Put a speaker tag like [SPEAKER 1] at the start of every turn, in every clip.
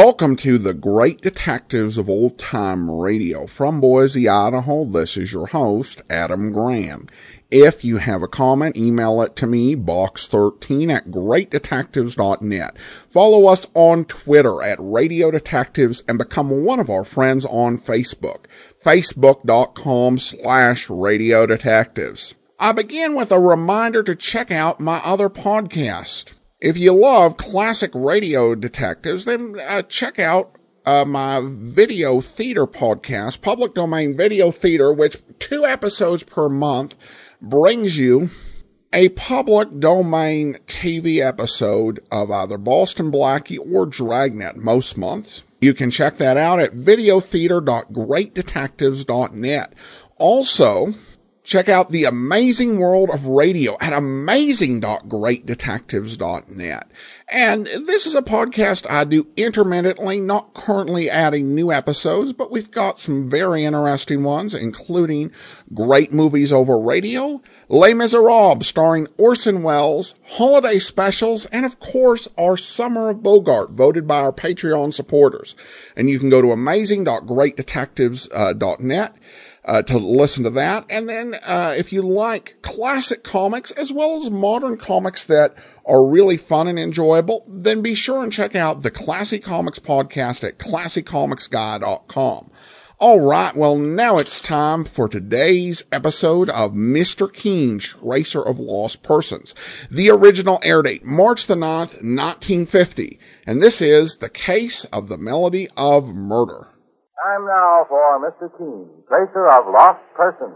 [SPEAKER 1] Welcome to the Great Detectives of Old Time Radio. From Boise, Idaho, this is your host, Adam Graham. If you have a comment, email it to me, box13 at greatdetectives.net. Follow us on Twitter at Radio Detectives and become one of our friends on Facebook, facebook.com slash Radio Detectives. I begin with a reminder to check out my other podcast. If you love classic radio detectives, then uh, check out uh, my video theater podcast, Public Domain Video Theater, which two episodes per month brings you a public domain TV episode of either Boston Blackie or Dragnet most months. You can check that out at videotheater.greatdetectives.net. Also, Check out the amazing world of radio at amazing.greatdetectives.net. And this is a podcast I do intermittently, not currently adding new episodes, but we've got some very interesting ones, including great movies over radio, Les Miserables starring Orson Welles, holiday specials, and of course our Summer of Bogart voted by our Patreon supporters. And you can go to amazing.greatdetectives.net uh, to listen to that. And then, uh, if you like classic comics as well as modern comics that are really fun and enjoyable, then be sure and check out the Classic Comics podcast at classiccomicsguy.com. All right. Well, now it's time for today's episode of Mr. Keen, Tracer of Lost Persons. The original air date, March the 9th, 1950. And this is the case of the melody of murder.
[SPEAKER 2] Time now for Mr. Keen, tracer of lost persons.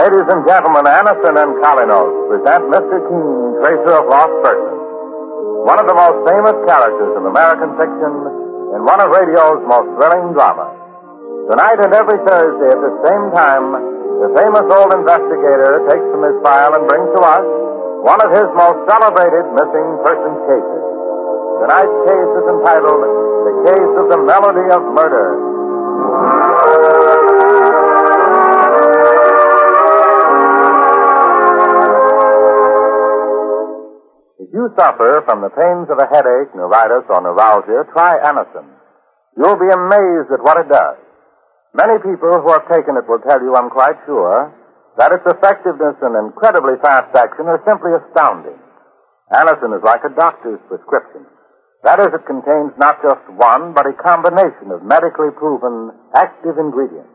[SPEAKER 2] Ladies and gentlemen, Anacin and Kolynos present Mr. Keen, tracer of lost persons. One of the most famous characters in American fiction in one of radio's most thrilling dramas. Tonight and every Thursday at the same time, the famous old investigator takes from his file and brings to us one of his most celebrated missing person cases. Tonight's case is entitled The Case of the Melody of Murder. If you suffer from the pains of a headache, neuritis, or neuralgia, try Anacin. You'll be amazed at what it does. Many people who have taken it will tell you, I'm quite sure, that its effectiveness and incredibly fast action are simply astounding. Anacin is like a doctor's prescription. That is, it contains not just one, but a combination of medically proven active ingredients.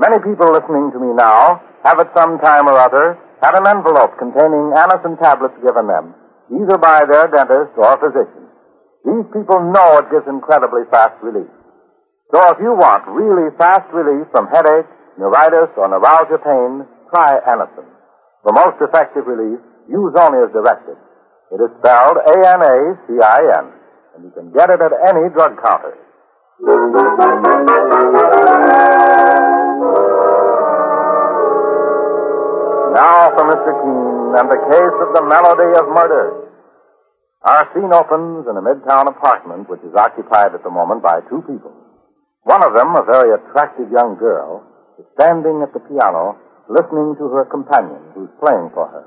[SPEAKER 2] Many people listening to me now have at some time or other had an envelope containing Anacin tablets given them, either by their dentist or physician. These people know it gives incredibly fast relief. So if you want really fast relief from headache, neuritis, or neuralgia pain, try Anacin. For most effective relief, use only as directed. It is spelled A-N-A-C-I-N, and you can get it at any drug counter. Now for Mr. Keen and the case of the melody of murder. Our scene opens in a midtown apartment which is occupied at the moment by two people. One of them, a very attractive young girl, is standing at the piano listening to her companion who's playing for her.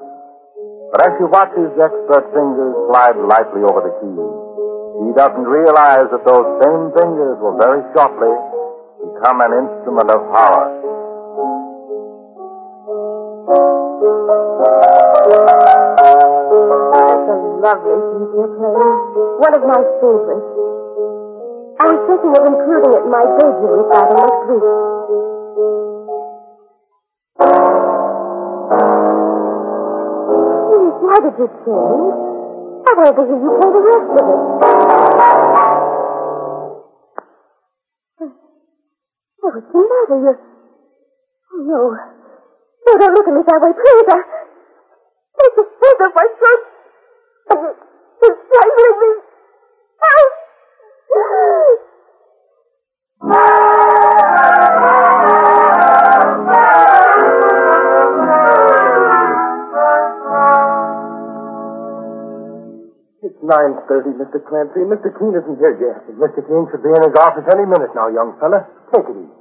[SPEAKER 2] But as she watches expert fingers slide lightly over the keys, she doesn't realize that those same fingers will very shortly become an instrument of horror.
[SPEAKER 3] That's a lovely piece you're playing. One of my favorites. I was thinking of including it in my debut recital next week. Please, why did you change? I wanted to hear you play the rest of it. Oh, what's the matter? You're... Oh, no. No, don't look at me that way, please. I... It's finger of my throat. It's
[SPEAKER 4] 9.30, Mr. Clancy. Mr. Keen isn't here yet. Mr. Keen should be in his office any minute now, young fella. Take it easy.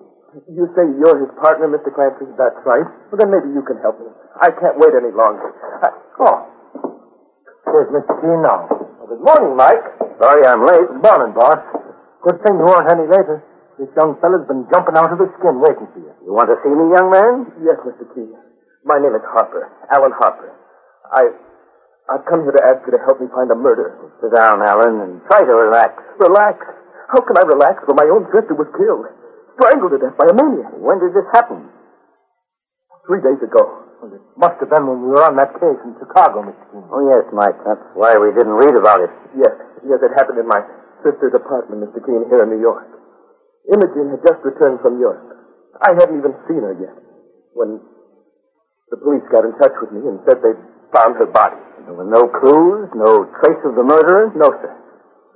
[SPEAKER 4] You say you're his partner, Mr. Clancy? That's right. Well, then maybe you can help me. I can't wait any longer. I... Oh. Here's Mr. Keen now. Well, good morning, Mike.
[SPEAKER 5] Sorry I'm late.
[SPEAKER 4] Good morning, boss. Good thing you weren't any later. This young fella's been jumping out of his skin waiting for you.
[SPEAKER 5] You want to see me, young man?
[SPEAKER 4] Yes, Mr. Keen. My name is Harper. Alan Harper. I... I've come here to ask you to help me find a murderer.
[SPEAKER 5] Sit down, Alan, and try to relax.
[SPEAKER 4] Relax? How can I relax when my own sister was killed? Strangled to death by a maniac.
[SPEAKER 5] When did this happen?
[SPEAKER 4] Three days ago. Well, it must have been when we were on that case in Chicago, Mr. Keen.
[SPEAKER 5] Oh, yes, Mike. That's why we didn't read about it.
[SPEAKER 4] Yes, yes, it happened in my sister's apartment, Mr. Keen, here in New York. Imogen had just returned from Europe. I hadn't even seen her yet when the police got in touch with me and said they'd found her body.
[SPEAKER 5] There were no clues, no trace of the murderer?
[SPEAKER 4] No, sir.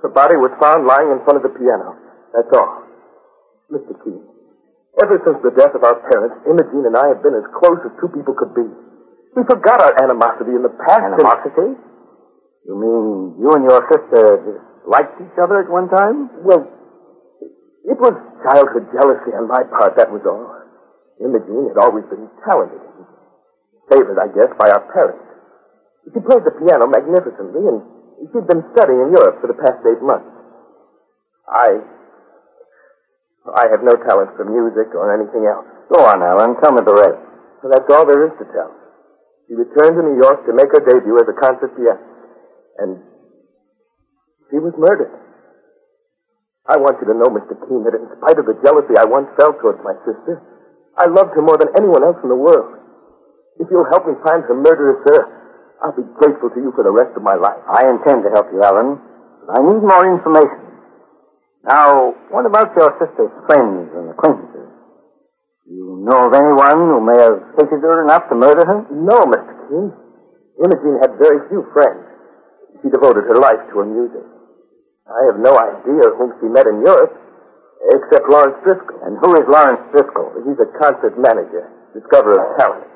[SPEAKER 4] Her body was found lying in front of the piano. That's all. Mr. Keen, ever since the death of our parents, Imogene and I have been as close as two people could be. We forgot our animosity in the past. and-
[SPEAKER 5] Animosity? You mean you and your sister liked each other at one time?
[SPEAKER 4] Well, it was childhood jealousy on my part, that was all. Imogene had always been talented. Favored, I guess, by our parents. She played the piano magnificently, and she'd been studying in Europe for the past eight months. I... I have no talent for music or anything else.
[SPEAKER 5] Go on, Alan. Tell me the rest.
[SPEAKER 4] So that's all there is to tell. She returned to New York to make her debut as a concert pianist. And she was murdered. I want you to know, Mr. Keen, that in spite of the jealousy I once felt towards my sister, I loved her more than anyone else in the world. If you'll help me find her murderer, sir, I'll be grateful to you for the rest of my life.
[SPEAKER 5] I intend to help you, Alan. But I need more information. Now, what about your sister's friends and acquaintances? Do you know of anyone who may have hated her enough to murder her?
[SPEAKER 4] No, Mr. Keen. Imogene had very few friends. She devoted her life to her music. I have no idea whom she met in Europe, except Lawrence Driscoll.
[SPEAKER 5] And who is Lawrence Driscoll?
[SPEAKER 4] He's a concert manager, discoverer of talent.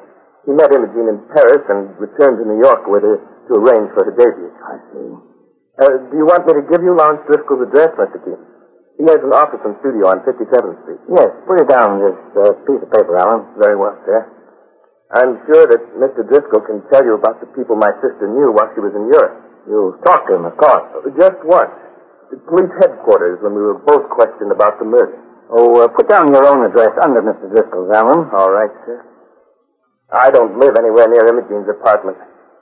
[SPEAKER 4] He met Imogene in Paris and returned to New York with her to arrange for her debut.
[SPEAKER 5] I see.
[SPEAKER 4] Uh, do you want me to give you Lawrence Driscoll's address, Mr. Keen? He has an office and studio on 57th Street.
[SPEAKER 5] Yes, put it down on this uh, piece of paper, Alan.
[SPEAKER 4] Very well, sir. I'm sure that Mr. Driscoll can tell you about the people my sister knew while she was in Europe.
[SPEAKER 5] You talked to him, of course.
[SPEAKER 4] Just once. At police headquarters when we were both questioned about the murder.
[SPEAKER 5] Oh, uh, put down your own address under Mr. Driscoll's, Alan.
[SPEAKER 4] All right, sir. I don't live anywhere near Imogene's apartment.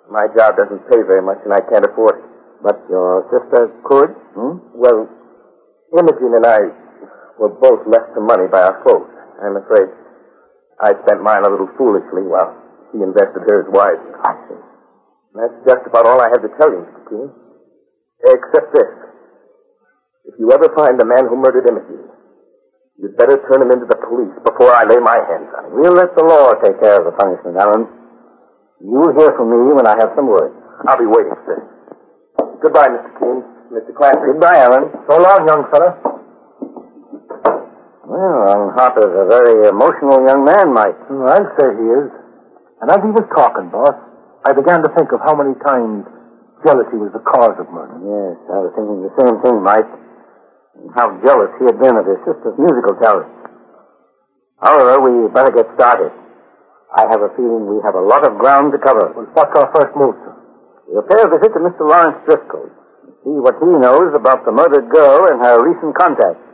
[SPEAKER 4] My job doesn't pay very much, and I can't afford it.
[SPEAKER 5] But your sister could? Hmm?
[SPEAKER 4] Well, Imogen and I were both left some money by our folks. I'm afraid I spent mine a little foolishly while she invested hers wisely.
[SPEAKER 5] I see.
[SPEAKER 4] That's just about all I have to tell you, Mr. Keen. Except this. If you ever find the man who murdered Imogen, you'd better turn him into the police before I lay my hands on him.
[SPEAKER 5] We'll let the law take care of the punishment, Alan. You'll hear from me when I have some word.
[SPEAKER 4] I'll be waiting, sir. Goodbye, Mr. Keen. Mr. Clancy.
[SPEAKER 5] Goodbye, Alan.
[SPEAKER 4] So long, young fella.
[SPEAKER 5] Well, Alan Harper's a very emotional young man, Mike.
[SPEAKER 4] I'd say he is. And as he was talking, boss, I began to think of how many times jealousy was the cause of murder.
[SPEAKER 5] Yes, I was thinking the same thing, Mike. And how jealous he had been of his sister's musical talent. However, we better get started. I have a feeling we have a lot of ground to cover.
[SPEAKER 4] Well, what's our first move, sir?
[SPEAKER 5] We'll pay a visit to Mr. Lawrence Driscoll. See what he knows about the murdered girl and her recent contacts.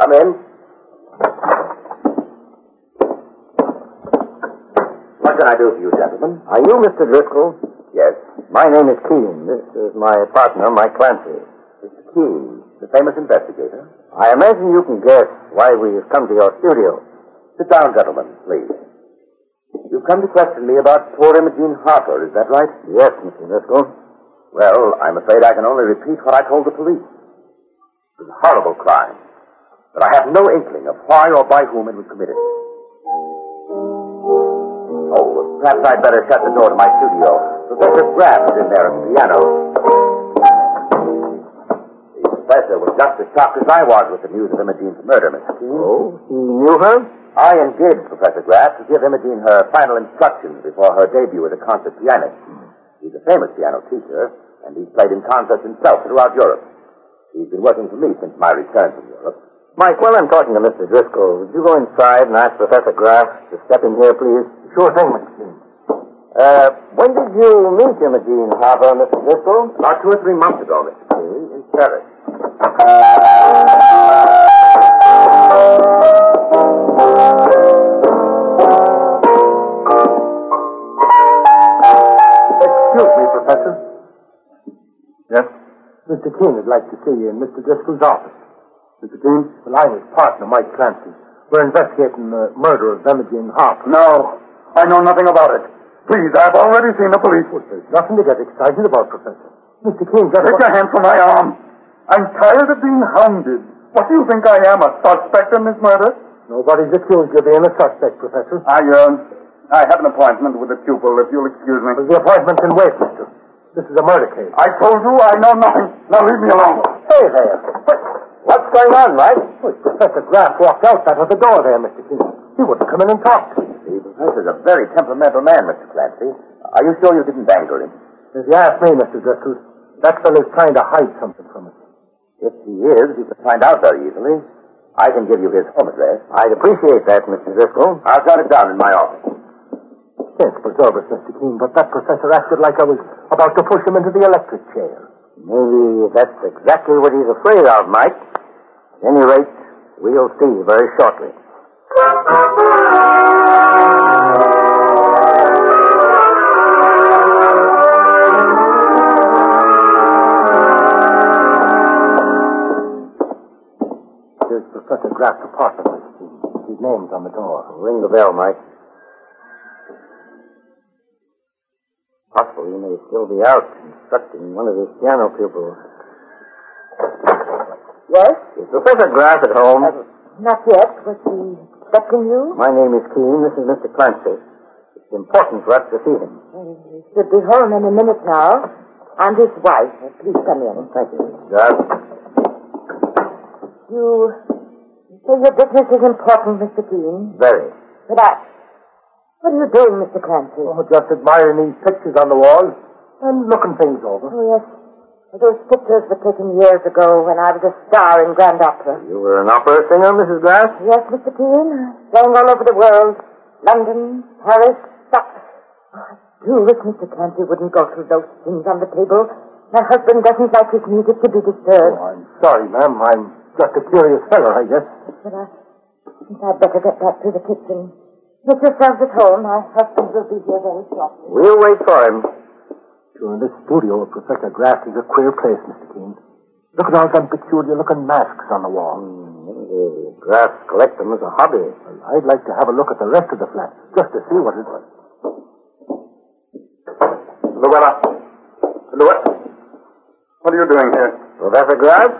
[SPEAKER 4] Come in. What can I do for you, gentlemen?
[SPEAKER 5] Are you Mr. Driscoll?
[SPEAKER 4] Yes.
[SPEAKER 5] My name is Keen. This is my partner, Mike Clancy.
[SPEAKER 4] Mr. Keen, the famous investigator.
[SPEAKER 5] I imagine you can guess why we've come to your studio.
[SPEAKER 4] Sit down, gentlemen, please. You've come to question me about poor Imogene Harper, is that right?
[SPEAKER 5] Yes, Mr. Driscoll.
[SPEAKER 4] Well, I'm afraid I can only repeat what I told the police. It was a horrible crime, but I have no inkling of why or by whom it was committed. Oh, perhaps I'd better shut the door to my studio. Professor Graff is in there at the piano. The professor was just as
[SPEAKER 5] shocked as I was with the news of Imogene's murder, Mr. Keen.
[SPEAKER 6] Oh, he knew her?
[SPEAKER 5] I engaged Professor Graff to give Imogene her final instructions before her debut as a concert pianist. He's a famous piano teacher, and he's played in concerts himself throughout Europe. He's been working for me since my return from Europe.
[SPEAKER 6] Mike, while I'm talking to Mr. Driscoll, would you go inside and ask Professor Graff to step in here, please? Sure thing, Mr. Keen. Uh, when did you meet Imogene Harper, Mr. Driscoll?
[SPEAKER 5] About two or three months ago, Mr. Keen, in Paris.
[SPEAKER 6] Excuse me, Professor. Yes? Mr. Keen would like to see you in Mr. Driscoll's office. Mr. Keen? Well, I'm his partner, Mike Clancy. We're investigating the murder of Imogen Harper.
[SPEAKER 7] No, I know nothing about it. Please, I've already seen the police.
[SPEAKER 6] Well, there's nothing to get excited about, Professor. Mr. King, just...
[SPEAKER 7] Take your hand from my arm. I'm tired of being hounded. What do you think I am, a suspect in this murder?
[SPEAKER 6] Nobody's accused you of being a suspect, Professor.
[SPEAKER 7] I, uh, I have an appointment with a pupil, if you'll excuse me.
[SPEAKER 6] Well, the appointment can wait, mister. This is a murder case.
[SPEAKER 7] I told you I know nothing. Now leave me alone.
[SPEAKER 6] Hey there. What's going on, Mike? Well, Professor Graff walked out that other door there, Mr. Keen. He wouldn't come in and talk to you.
[SPEAKER 5] The professor's a very temperamental man, Mr. Clancy. Are you sure you didn't anger him?
[SPEAKER 6] If you ask me, Mr. Driscoll, that fellow's trying to hide something from us.
[SPEAKER 5] If he is, you can find out very easily. I can give you his home address.
[SPEAKER 6] I'd appreciate that, Mr. Driscoll.
[SPEAKER 5] I've got it down in my office.
[SPEAKER 6] Yes, preserve us, Mr. Keen, but that professor acted like I was about to push him into the electric chair.
[SPEAKER 5] Maybe that's exactly what he's afraid of, Mike. At any rate, we'll see very shortly.
[SPEAKER 6] Here's Professor Graff's apartment. His name's on the door.
[SPEAKER 5] Ring the bell, Mike. Possibly he may still be out instructing one of his piano pupils.
[SPEAKER 3] Yes?
[SPEAKER 5] Is Professor Graff at home?
[SPEAKER 3] Not yet. but he you?
[SPEAKER 5] My name is Keen. This is Mr. Clancy. It's important for us to see him.
[SPEAKER 3] He should be home any minute now. And his wife. Please come in.
[SPEAKER 5] Thank you.
[SPEAKER 3] You, you say your business is important, Mr. Keen.
[SPEAKER 5] Very.
[SPEAKER 3] But I... What are you doing, Mr. Clancy?
[SPEAKER 6] Oh, just admiring these pictures on the wall and looking things over.
[SPEAKER 3] Oh, yes. Those pictures were taken years ago when I was a star in Grand Opera.
[SPEAKER 5] You were an opera singer, Mrs. Graff?
[SPEAKER 3] Yes, Mr. Keen. Sang all over the world. London, Paris, Stock. Oh, I do wish Mr. Clancy wouldn't go through those things on the table. My husband doesn't like his music to be disturbed.
[SPEAKER 6] Oh, I'm sorry, ma'am. I'm just a curious fellow, I guess.
[SPEAKER 3] But I think I'd better get back to the kitchen. Make yourselves at home. My husband will be here very shortly.
[SPEAKER 5] We'll wait for him.
[SPEAKER 6] Sure, this studio of Professor Graff is a queer place, Mr. Keen. Look at all them peculiar-looking masks on the wall.
[SPEAKER 5] Mm, oh, the Graffs collect them as a hobby.
[SPEAKER 6] Well, I'd like to have a look at the rest of the flat, just to see what it was.
[SPEAKER 7] Luella. Luella. What are you doing here?
[SPEAKER 5] Professor Graff?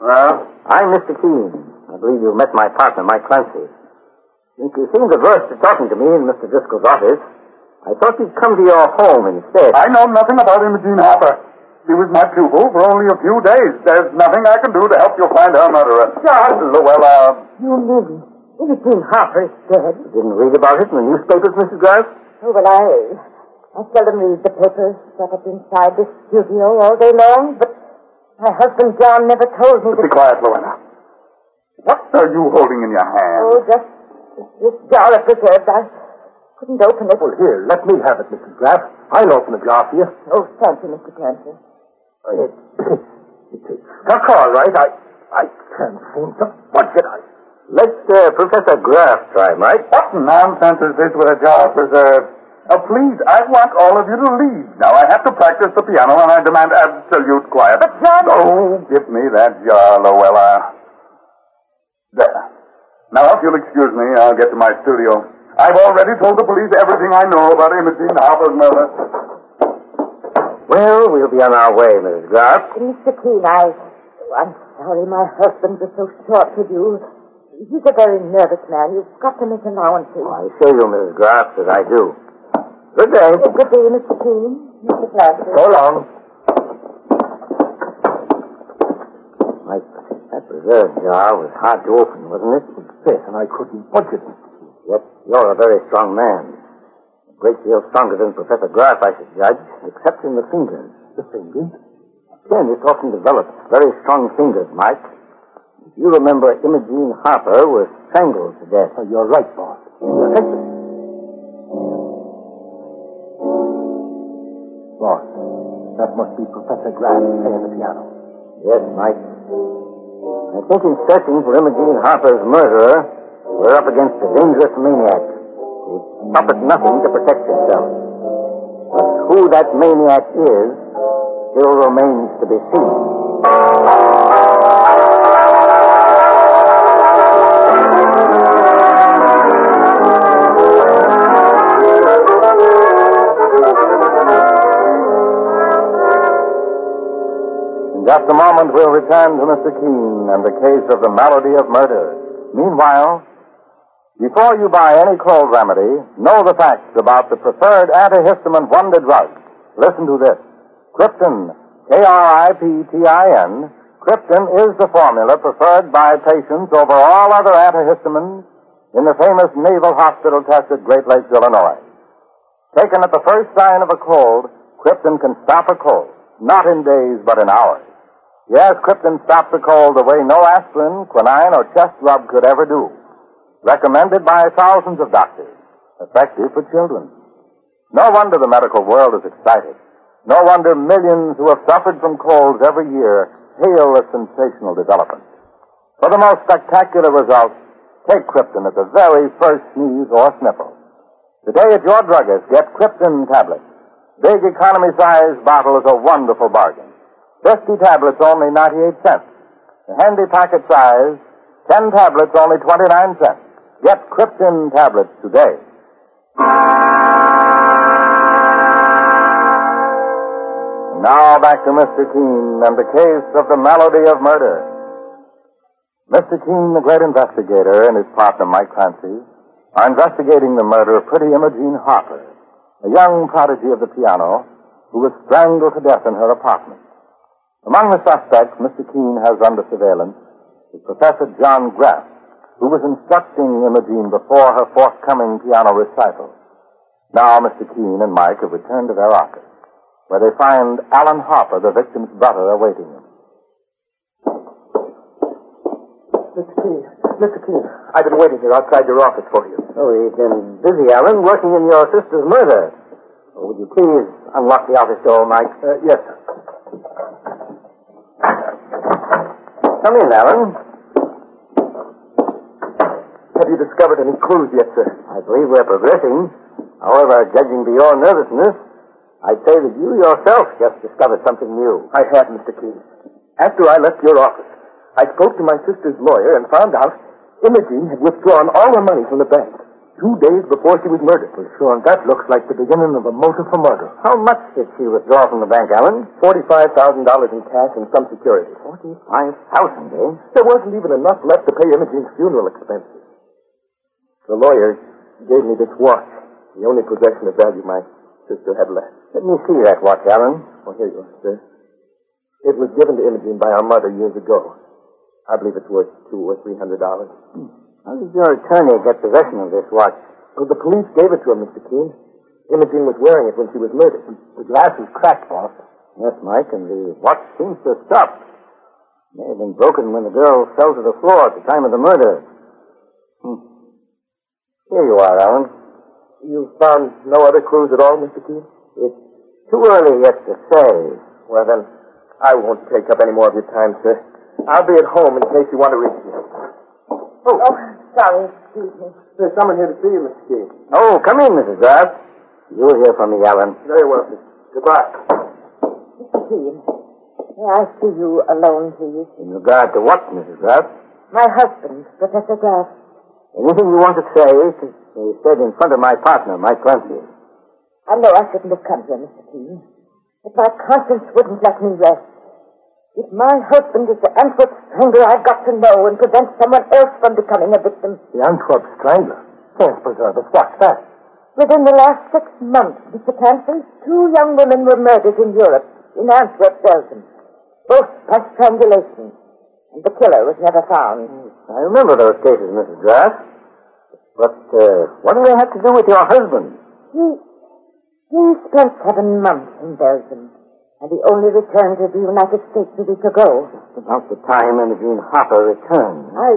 [SPEAKER 7] Well,
[SPEAKER 5] I'm Mr. Keen. I believe you've met my partner, Mike Clancy. You seemed averse to talking to me in Mr. Driscoll's office, I thought he'd come to your home instead.
[SPEAKER 7] I know nothing about Imogene Harper. She was my pupil for only a few days. There's nothing I can do to help you find her murderer.
[SPEAKER 3] John!
[SPEAKER 7] Luella.
[SPEAKER 3] Uh, you mean Imogene Harper is dead?
[SPEAKER 5] Didn't read about it in the newspapers, Mrs. Graff?
[SPEAKER 3] Oh, well, I... I seldom read the papers set up inside this studio all day long, but my husband John never told me To...
[SPEAKER 7] Be
[SPEAKER 3] that...
[SPEAKER 7] quiet, Luella. What are you holding in your hand?
[SPEAKER 3] Oh, just this jar of preserves. I couldn't open it.
[SPEAKER 6] Well, here, let me have it, Mrs. Graff. I'll open the jar for you.
[SPEAKER 3] Oh, thank you, Mr. Clancy.
[SPEAKER 6] It, it's stuck all right. I, I can't seem to budge it. I,
[SPEAKER 5] Let uh, Professor Graff try, Mike.
[SPEAKER 7] What nonsense is this with a jar of preserve? Now, please, I want all of you to leave. Now, I have to practice the piano, and I demand absolute quiet.
[SPEAKER 3] But, John-
[SPEAKER 7] Oh, give me that jar, Luella. There. Now, if you'll excuse me, I'll get to my studio. I've already told the police everything I know about Imogene Harper's murder.
[SPEAKER 5] Well, we'll be on our way, Mrs. Graff.
[SPEAKER 3] Mr. Keen, I... I'm sorry my husband was so short with you. He's a very nervous man. You've got to make allowances.
[SPEAKER 5] I assure you, Mrs. Graff, that I do. Good day.
[SPEAKER 3] Good day, Mr. Keen. Mr. Clancy.
[SPEAKER 6] so long.
[SPEAKER 5] Mike That preserve jar was hard to open, wasn't it?
[SPEAKER 4] Yes, and I couldn't punch it.
[SPEAKER 5] Yet you're a very strong man. A great deal stronger than Professor Graff, I should judge, except in the fingers.
[SPEAKER 4] The fingers?
[SPEAKER 5] Ken, it's often developed very strong fingers, Mike. You remember Imogene Harper was strangled to death.
[SPEAKER 4] Oh, you're right, boss. Boss, that must be Professor Graff playing the piano.
[SPEAKER 5] Yes, Mike. I think in searching for Imogene Harper's murderer, we're up against a dangerous maniac stop at nothing to protect himself. But who that maniac is still remains to be seen.
[SPEAKER 2] In just a moment, we'll return to Mr. Keen and the case of the melody of murder. Meanwhile, before you buy any cold remedy, know the facts about the preferred antihistamine wonder drug. Listen to this. Kriptin, K-R-I-P-T-I-N. Kriptin is the formula preferred by patients over all other antihistamines in the famous Naval Hospital test at Great Lakes, Illinois. Taken at the first sign of a cold, Kriptin can stop a cold, not in days, but in hours. Yes, Kriptin stops a cold the way no aspirin, quinine, or chest rub could ever do. Recommended by thousands of doctors. Effective for children. No wonder the medical world is excited. No wonder millions who have suffered from colds every year hail a sensational development. For the most spectacular results, take Kriptin at the very first sneeze or sniffle. Today at your druggist, get Kriptin tablets. Big economy size bottle is a wonderful bargain. 50 tablets only 98 cents. The handy packet size, 10 tablets only 29 cents. Get Kriptin tablets today. Now back to Mr. Keen and the case of the melody of murder. Mr. Keen, the great investigator, and his partner, Mike Clancy, are investigating the murder of pretty Imogene Harper, a young prodigy of the piano who was strangled to death in her apartment. Among the suspects Mr. Keen has under surveillance is Professor John Graff, who was instructing Imogene before her forthcoming piano recital. Now Mr. Keen and Mike have returned to their office, where they find Alan Harper, the victim's brother, awaiting them.
[SPEAKER 4] Mr. Keen, Mr. Keen, I've been waiting here outside your office for you.
[SPEAKER 5] Oh, you've been busy, Alan, working in your sister's murder. Oh, would you please unlock the office door, Mike?
[SPEAKER 4] Uh, yes, sir.
[SPEAKER 5] Come in, Alan.
[SPEAKER 4] Have you discovered any clues yet, sir?
[SPEAKER 5] I believe we're progressing. However, judging by your nervousness, I'd say that you yourself just discovered something new.
[SPEAKER 4] I have, Mr. Keen. After I left your office, I spoke to my sister's lawyer and found out Imogene had withdrawn all her money from the bank two days before she was murdered.
[SPEAKER 5] Well, sure, and that looks like the beginning of a motive for murder. How much did she withdraw from the bank,
[SPEAKER 4] thousand dollars in cash and some securities.
[SPEAKER 5] Forty-five thousand, eh?
[SPEAKER 4] There wasn't even enough left to pay Imogene's funeral expenses. The lawyer gave me this watch, the only possession of value my sister had left.
[SPEAKER 5] Let me see that watch, Alan.
[SPEAKER 4] Oh, here you are, sir. It was given to Imogene by our mother years ago. I believe it's worth two or three hundred dollars.
[SPEAKER 5] How did your attorney get possession of this watch?
[SPEAKER 4] Well, the police gave it to him, Mr. Keen. Imogene was wearing it when she was murdered. The glass was cracked, boss.
[SPEAKER 5] Yes, Mike, and the watch seems to have stopped. It May have been broken when the girl fell to the floor at the time of the murder. Hmm. Here you are, Alan.
[SPEAKER 4] You've found no other clues at all, Mr. Keen?
[SPEAKER 5] It's too early yet to say.
[SPEAKER 4] Well, then, I won't take up any more of your time, sir. I'll be at home in case you want to reach me.
[SPEAKER 3] Oh, oh sorry, excuse me.
[SPEAKER 4] There's someone here to see you, Mr. Keen.
[SPEAKER 5] Oh, come in, Mrs. Graff. You'll hear from me, Alan.
[SPEAKER 4] Very well, sir. Goodbye.
[SPEAKER 3] Mr. Keen, may I see you alone, please?
[SPEAKER 5] In regard to what, Mrs. Graff?
[SPEAKER 3] My husband, Professor Graff.
[SPEAKER 5] Anything you want to say can be uh, said in front of my partner, Mike Clancy.
[SPEAKER 3] I know I shouldn't have come here, Mr. Keen, but my conscience wouldn't let me rest. If my husband is the Antwerp strangler, I've got to know and prevent someone else from becoming a victim.
[SPEAKER 4] The Antwerp Strangler? Can't preserve us. What's that?
[SPEAKER 3] Within the last six months, Mr. Clancy, two young women were murdered in Europe, in Antwerp, Belgium. Both by strangulation. And the killer was never found.
[SPEAKER 5] I remember those cases, Mrs. Graff. But uh, what do they have to do with your husband?
[SPEAKER 3] He, he spent seven months in Belgium, and he only returned to the United States a week ago.
[SPEAKER 5] About the time Imogene Harper returned.
[SPEAKER 3] I,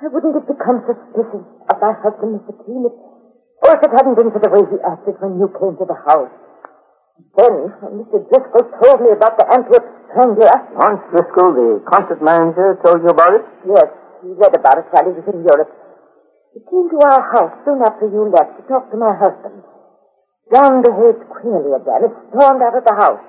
[SPEAKER 3] I wouldn't have become suspicious of my husband, Mr. Keen, or if it hadn't been for the way he acted when you came to the house. Then, Mr. Driscoll told me about the Antwerp strangler.
[SPEAKER 5] Lawrence Driscoll, the concert manager, told you about it?
[SPEAKER 3] Yes, he read about it while he was in Europe. He came to our house soon after you left to talk to my husband. John behaved queerly again and stormed out of the house.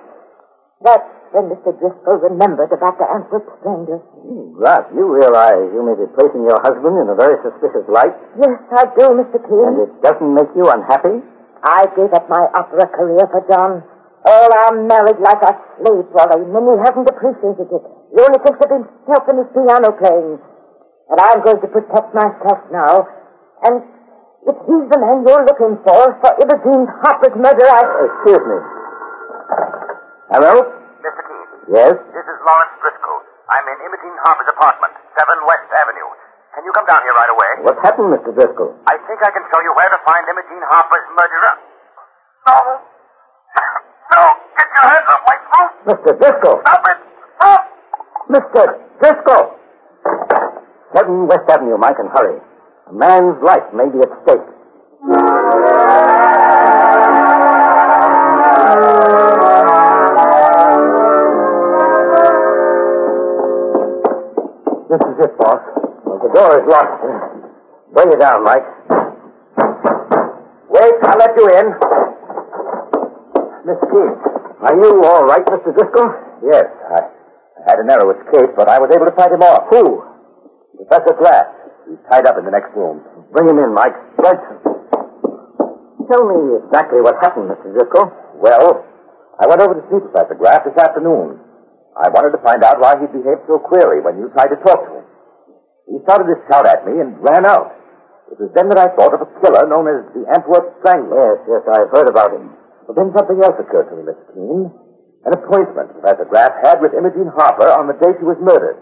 [SPEAKER 3] That's when Mr. Driscoll remembered about the Antwerp strangler.
[SPEAKER 5] Hmm, Graff, you realize you may be placing your husband in a very suspicious light?
[SPEAKER 3] Yes, I do, Mr.
[SPEAKER 5] And it doesn't make you unhappy?
[SPEAKER 3] I gave up my opera career for John. All our married like a slave for him, and he hasn't appreciated it. He only thinks of himself and his piano playing. And I'm going to protect myself now. And if he's the man you're looking for, for Imogene Harper's murder, I...
[SPEAKER 5] Uh, excuse me. Hello?
[SPEAKER 8] Mr. Keen,
[SPEAKER 5] Yes?
[SPEAKER 8] this is Lawrence Driscoll. I'm in Imogene Harper's apartment, 7 West Avenue. Can you come down here right away?
[SPEAKER 5] What happened, Mr. Driscoll?
[SPEAKER 8] I think I can show you where to find Imogene Harper's murderer. No. No, get your hands off my throat.
[SPEAKER 5] Mr. Driscoll!
[SPEAKER 8] Stop it. Stop.
[SPEAKER 5] Mr. Driscoll! 7 West Avenue, Mike, and hurry. A man's life may be at stake. Door is locked. Bring it down, Mike. Wait, I'll let you in. Miss Keen. Are you all right, Mr. Driscoll?
[SPEAKER 8] Yes, I, I had a narrow escape, but I was able to fight him off.
[SPEAKER 5] Who?
[SPEAKER 8] Professor Glass. He's tied up in the next room.
[SPEAKER 5] Bring him in, Mike. Right. Tell me exactly what happened, Mr. Driscoll.
[SPEAKER 8] Well, I went over to see Professor Graff this afternoon. I wanted to find out why he behaved so queerly when you tried to talk to him. Started to shout at me and ran out. It was then that I thought of a killer known as the Antwerp Strangler.
[SPEAKER 5] Yes, yes, I've heard about him.
[SPEAKER 8] But then something else occurred to me, Mr. Keen. An appointment Professor Graff had with Imogene Harper on the day she was murdered.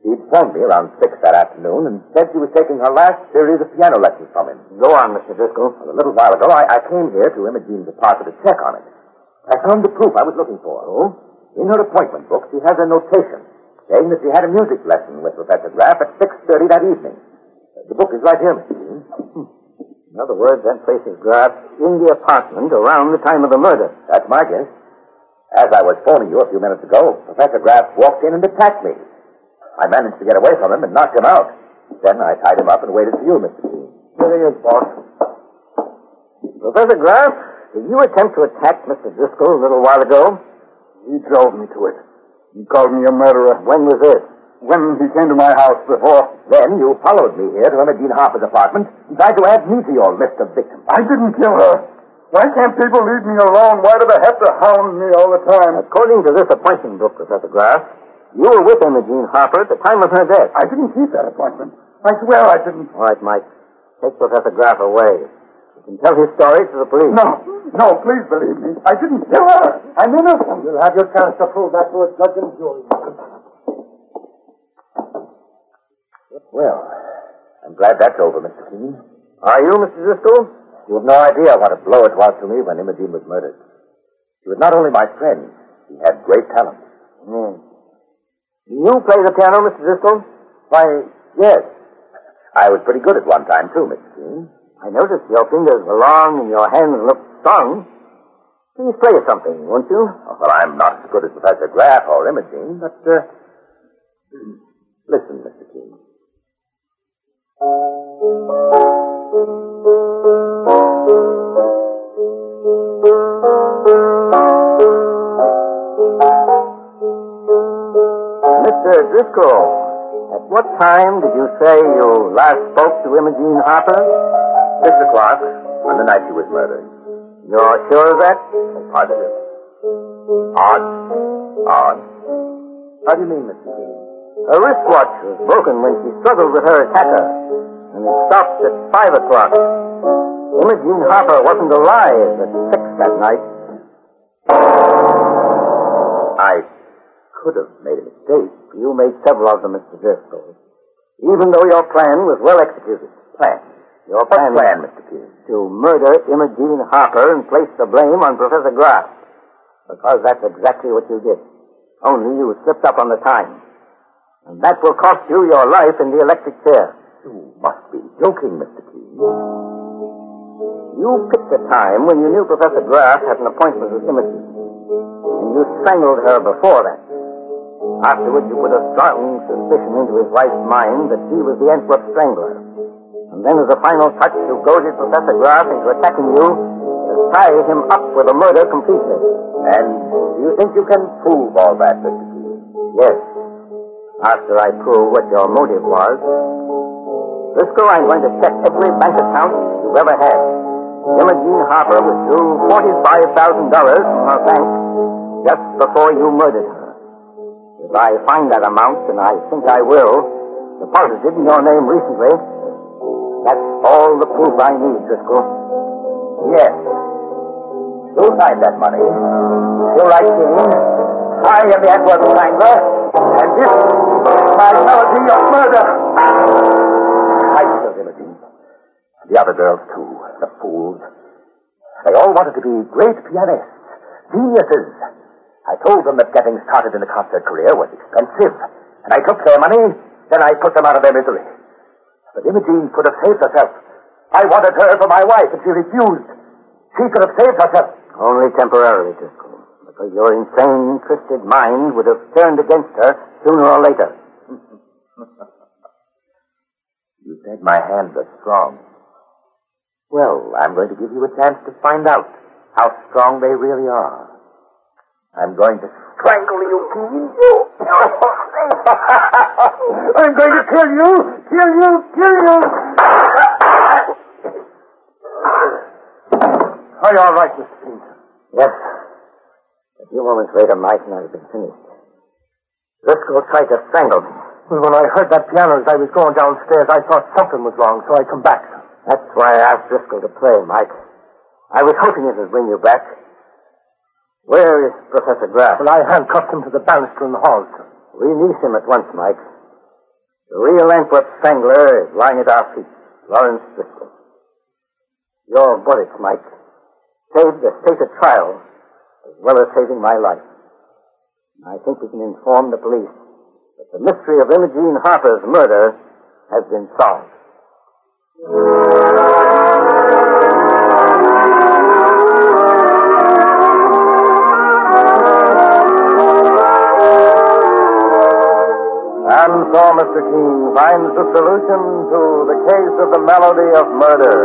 [SPEAKER 8] She'd phoned me around six that afternoon and said she was taking her last series of piano lessons from him.
[SPEAKER 5] Go on, Mr. Driscoll.
[SPEAKER 8] A little while ago, I, I came here to Imogene's apartment to check on it. I found the proof I was looking for.
[SPEAKER 5] Oh?
[SPEAKER 8] In her appointment book, she has a notation saying that she had a music lesson with Professor Graff at 6.30 that evening. The book is right here, Mr. Dean. Hmm.
[SPEAKER 5] In other words, that places Graff in the apartment around the time of the murder.
[SPEAKER 8] That's my guess. As I was phoning you a few minutes ago, Professor Graff walked in and attacked me. I managed to get away from him and knocked him out. Then I tied him up and waited for you, Mr. Dean.
[SPEAKER 5] Here he is, boss. Professor Graff, did you attempt to attack Mr. Driscoll a little while ago?
[SPEAKER 7] He drove me to it. He called me a murderer.
[SPEAKER 5] When was this?
[SPEAKER 7] When he came to my house before,
[SPEAKER 8] Then you followed me here to Imogene Harper's apartment and tried to add me to your list of victims.
[SPEAKER 7] I didn't kill her. Why can't people leave me alone? Why do they have to hound me all the time?
[SPEAKER 5] According to this appointment book, Professor Graff, you were with Imogene Harper at the time of her death.
[SPEAKER 7] I didn't keep that appointment. I swear I didn't.
[SPEAKER 5] All right, Mike. Take Professor Graff away. Tell his story to the police.
[SPEAKER 7] No, no, please believe me. I didn't kill her. I'm innocent.
[SPEAKER 5] You'll have your chance to prove that to a judge and jury.
[SPEAKER 8] Well, I'm glad that's over, Mr. Keen.
[SPEAKER 5] Are you, Mr. Driscoll?
[SPEAKER 8] You have no idea what a blow it was to me when Imogene was murdered. She was not only my friend, she had great talent.
[SPEAKER 5] Hmm. Do you play the piano, Mr. Driscoll?
[SPEAKER 8] Why, yes. I was pretty good at one time, too, Mr. Keen.
[SPEAKER 5] I noticed your fingers were long and your hands looked strong. Please play us something, won't you?
[SPEAKER 8] Oh, well, I'm not as good as Professor Graff or Imogene, but, uh, listen, Mr. King.
[SPEAKER 5] Mr. Driscoll, at what time did you say you last spoke to Imogene Harper?
[SPEAKER 8] Six o'clock on the night she was murdered.
[SPEAKER 5] You're sure of that?
[SPEAKER 8] Positive. Odd. Odd. How do you mean, Mr. Keen?
[SPEAKER 5] Her wristwatch was broken when she struggled with her attacker, and it stopped at five o'clock. Imogene Harper wasn't alive at six that night.
[SPEAKER 8] I could have made a mistake.
[SPEAKER 5] You made several of them, Mr. Driscoll. Even though your plan was well executed.
[SPEAKER 8] Plan.
[SPEAKER 5] Your plan,
[SPEAKER 8] plan, Mr. Keen?
[SPEAKER 5] to murder Imogene Harper and place the blame on Professor Graff. Because that's exactly what you did. Only you slipped up on the time. And that will cost you your life in the electric chair.
[SPEAKER 8] You must be joking, Mr. Keen.
[SPEAKER 5] You picked a time when you knew Professor Graff had an appointment with Imogene. And you strangled her before that. Afterward, you put a strong suspicion into his wife's mind that she was the Antwerp strangler. And then, as a final touch, you goaded Professor Graff into attacking you to tie him up with a murder completely.
[SPEAKER 8] And do you think you can prove all that, Mr. Keen?
[SPEAKER 5] Yes. After I prove what your motive was, Driscoll, I'm going to check every bank account you've ever had. Imogene Harper withdrew $45,000 from her bank just before you murdered her. If I find that amount, and I think I will, deposited in your name recently, that's all the proof I need, Driscoll.
[SPEAKER 8] Yes. You'll find that money. You're right, Keen. I am the Antwerp strangler, and this is my melody of murder. I killed Imogene. The other girls, too. The fools. They all wanted to be great pianists, geniuses. I told them that getting started in a concert career was expensive, and I took their money, then I put them out of their misery. But Imogene could have saved herself. I wanted her for my wife, and she refused. She could have saved herself.
[SPEAKER 5] Only temporarily, Driscoll. Because your insane, twisted mind would have turned against her sooner or later.
[SPEAKER 8] You said my hands are strong. Well, I'm going to give you a chance to find out how strong they really are. I'm going to strangle you, Keen. I'm going to kill you, kill you, kill you.
[SPEAKER 5] Are you all right, Mr. Keen? Yes. A few moments later, Mike and I had been finished. Driscoll tried to strangle me.
[SPEAKER 6] Well, when I heard that piano as I was going downstairs, I thought something was wrong, so I come back.
[SPEAKER 5] That's why I asked Driscoll to play, Mike. I was hoping it would bring you back. Where is Professor Graff?
[SPEAKER 6] Well, I handcuffed him to the banister in the hall. sir.
[SPEAKER 5] Release him at once, Mike. The real Antwerp strangler is lying at our feet, Lawrence Driscoll. Your bullets, Mike, saved the state of trial as well as saving my life. I think we can inform the police that the mystery of Imogene Harper's murder has been solved.
[SPEAKER 2] And so Mr. Keen finds the solution to the case of the melody of murder.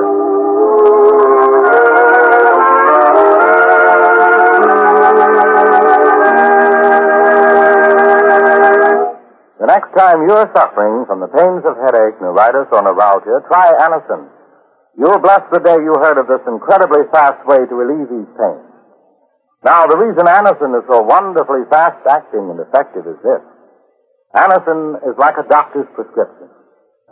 [SPEAKER 2] The next time you're suffering from the pains of headache, neuritis, or neuralgia, try Anacin. You'll bless the day you heard of this incredibly fast way to relieve these pains. Now, the reason Anacin is so wonderfully fast acting and effective is this. Anacin is like a doctor's prescription.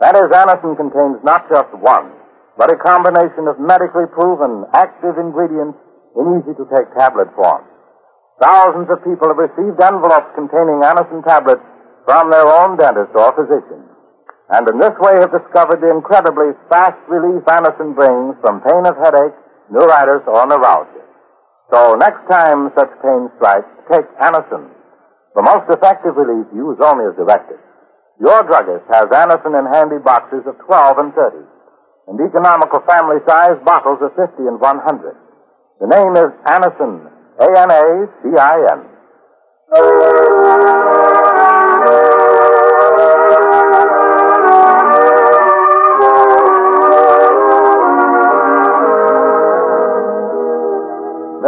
[SPEAKER 2] That is, Anacin contains not just one, but a combination of medically proven active ingredients in easy to take tablet form. Thousands of people have received envelopes containing Anacin tablets from their own dentist or physician, and in this way have discovered the incredibly fast relief Anacin brings from pain of headache, neuritis, or neuralgia. So next time such pain strikes, take Anacin. For most effective relief, use only as directed. Your druggist has Anacin in handy boxes of 12 and 30, and economical family-size bottles of 50 and 100. The name is Anacin, A-N-A-C-I-N.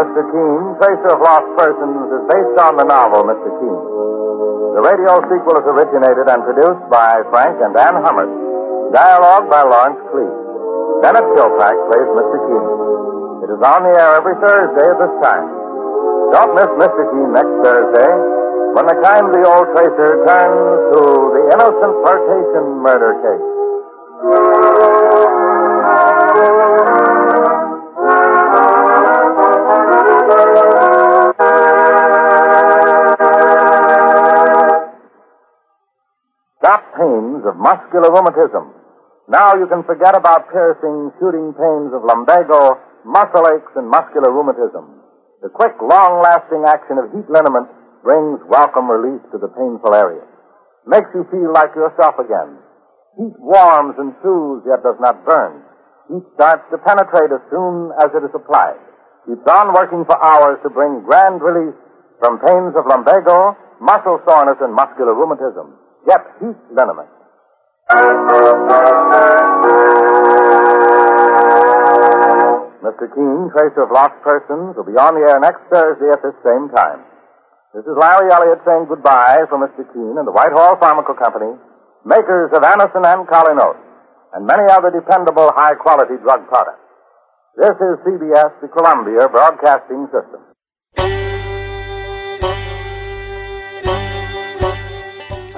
[SPEAKER 2] Mr. Keen, Tracer of Lost Persons, is based on the novel Mr. Keen. The radio sequel is originated and produced by Frank and Ann Hummert. Dialogue by Lawrence Cleave. Bennett Kilpack plays Mr. Keen. It is on the air every Thursday at this time. Don't miss Mr. Keen next Thursday when the kindly old tracer turns to the innocent flirtation murder case. Of muscular rheumatism. Now you can forget about piercing, shooting pains of lumbago, muscle aches, and muscular rheumatism. The quick, long-lasting action of Heet liniment brings welcome relief to the painful areas. Makes you feel like yourself again. Heet warms and soothes, yet does not burn. Heet starts to penetrate as soon as it is applied. Keeps on working for hours to bring grand relief from pains of lumbago, muscle soreness, and muscular rheumatism. Get Heet liniment. Mr. Keen, Tracer of Lost Persons, will be on the air next Thursday at this same time. This is Larry Elliott saying goodbye for Mr. Keen and the Whitehall Pharmacal Company, makers of Anacin and Kolynos, and many other dependable high-quality drug products. This is CBS, the Columbia Broadcasting System.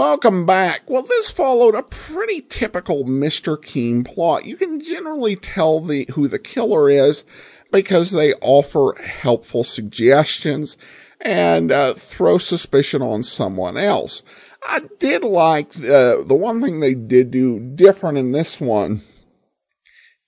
[SPEAKER 1] Welcome back. Well, this followed a pretty typical Mr. Keen plot. You can generally tell the who the killer is because they offer helpful suggestions and uh, throw suspicion on someone else. I did like uh, the one thing they did do different in this one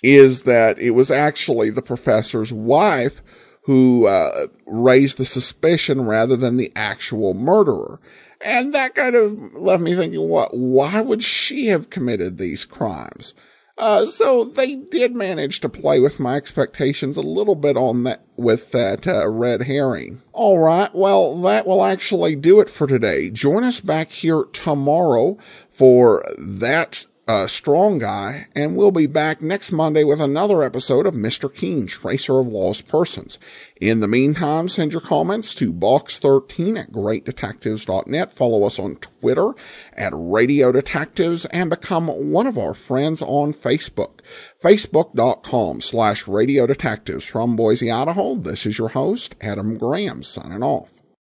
[SPEAKER 1] is that it was actually the professor's wife who uh, raised the suspicion rather than the actual murderer. And that kind of left me thinking, what, why would she have committed these crimes? Uh, so they did manage to play with my expectations a little bit on that, with that, uh, red herring. Alright, well, that will actually do it for today. Join us back here tomorrow for that uh, strong guy, and we'll be back next Monday with another episode of Mr. Keen, Tracer of Lost Persons. In the meantime, send your comments to box13 at greatdetectives.net. Follow us on Twitter at Radio Detectives and become one of our friends on Facebook. Facebook.com slash Radio Detectives. From Boise, Idaho, this is your host, Adam Graham, signing off.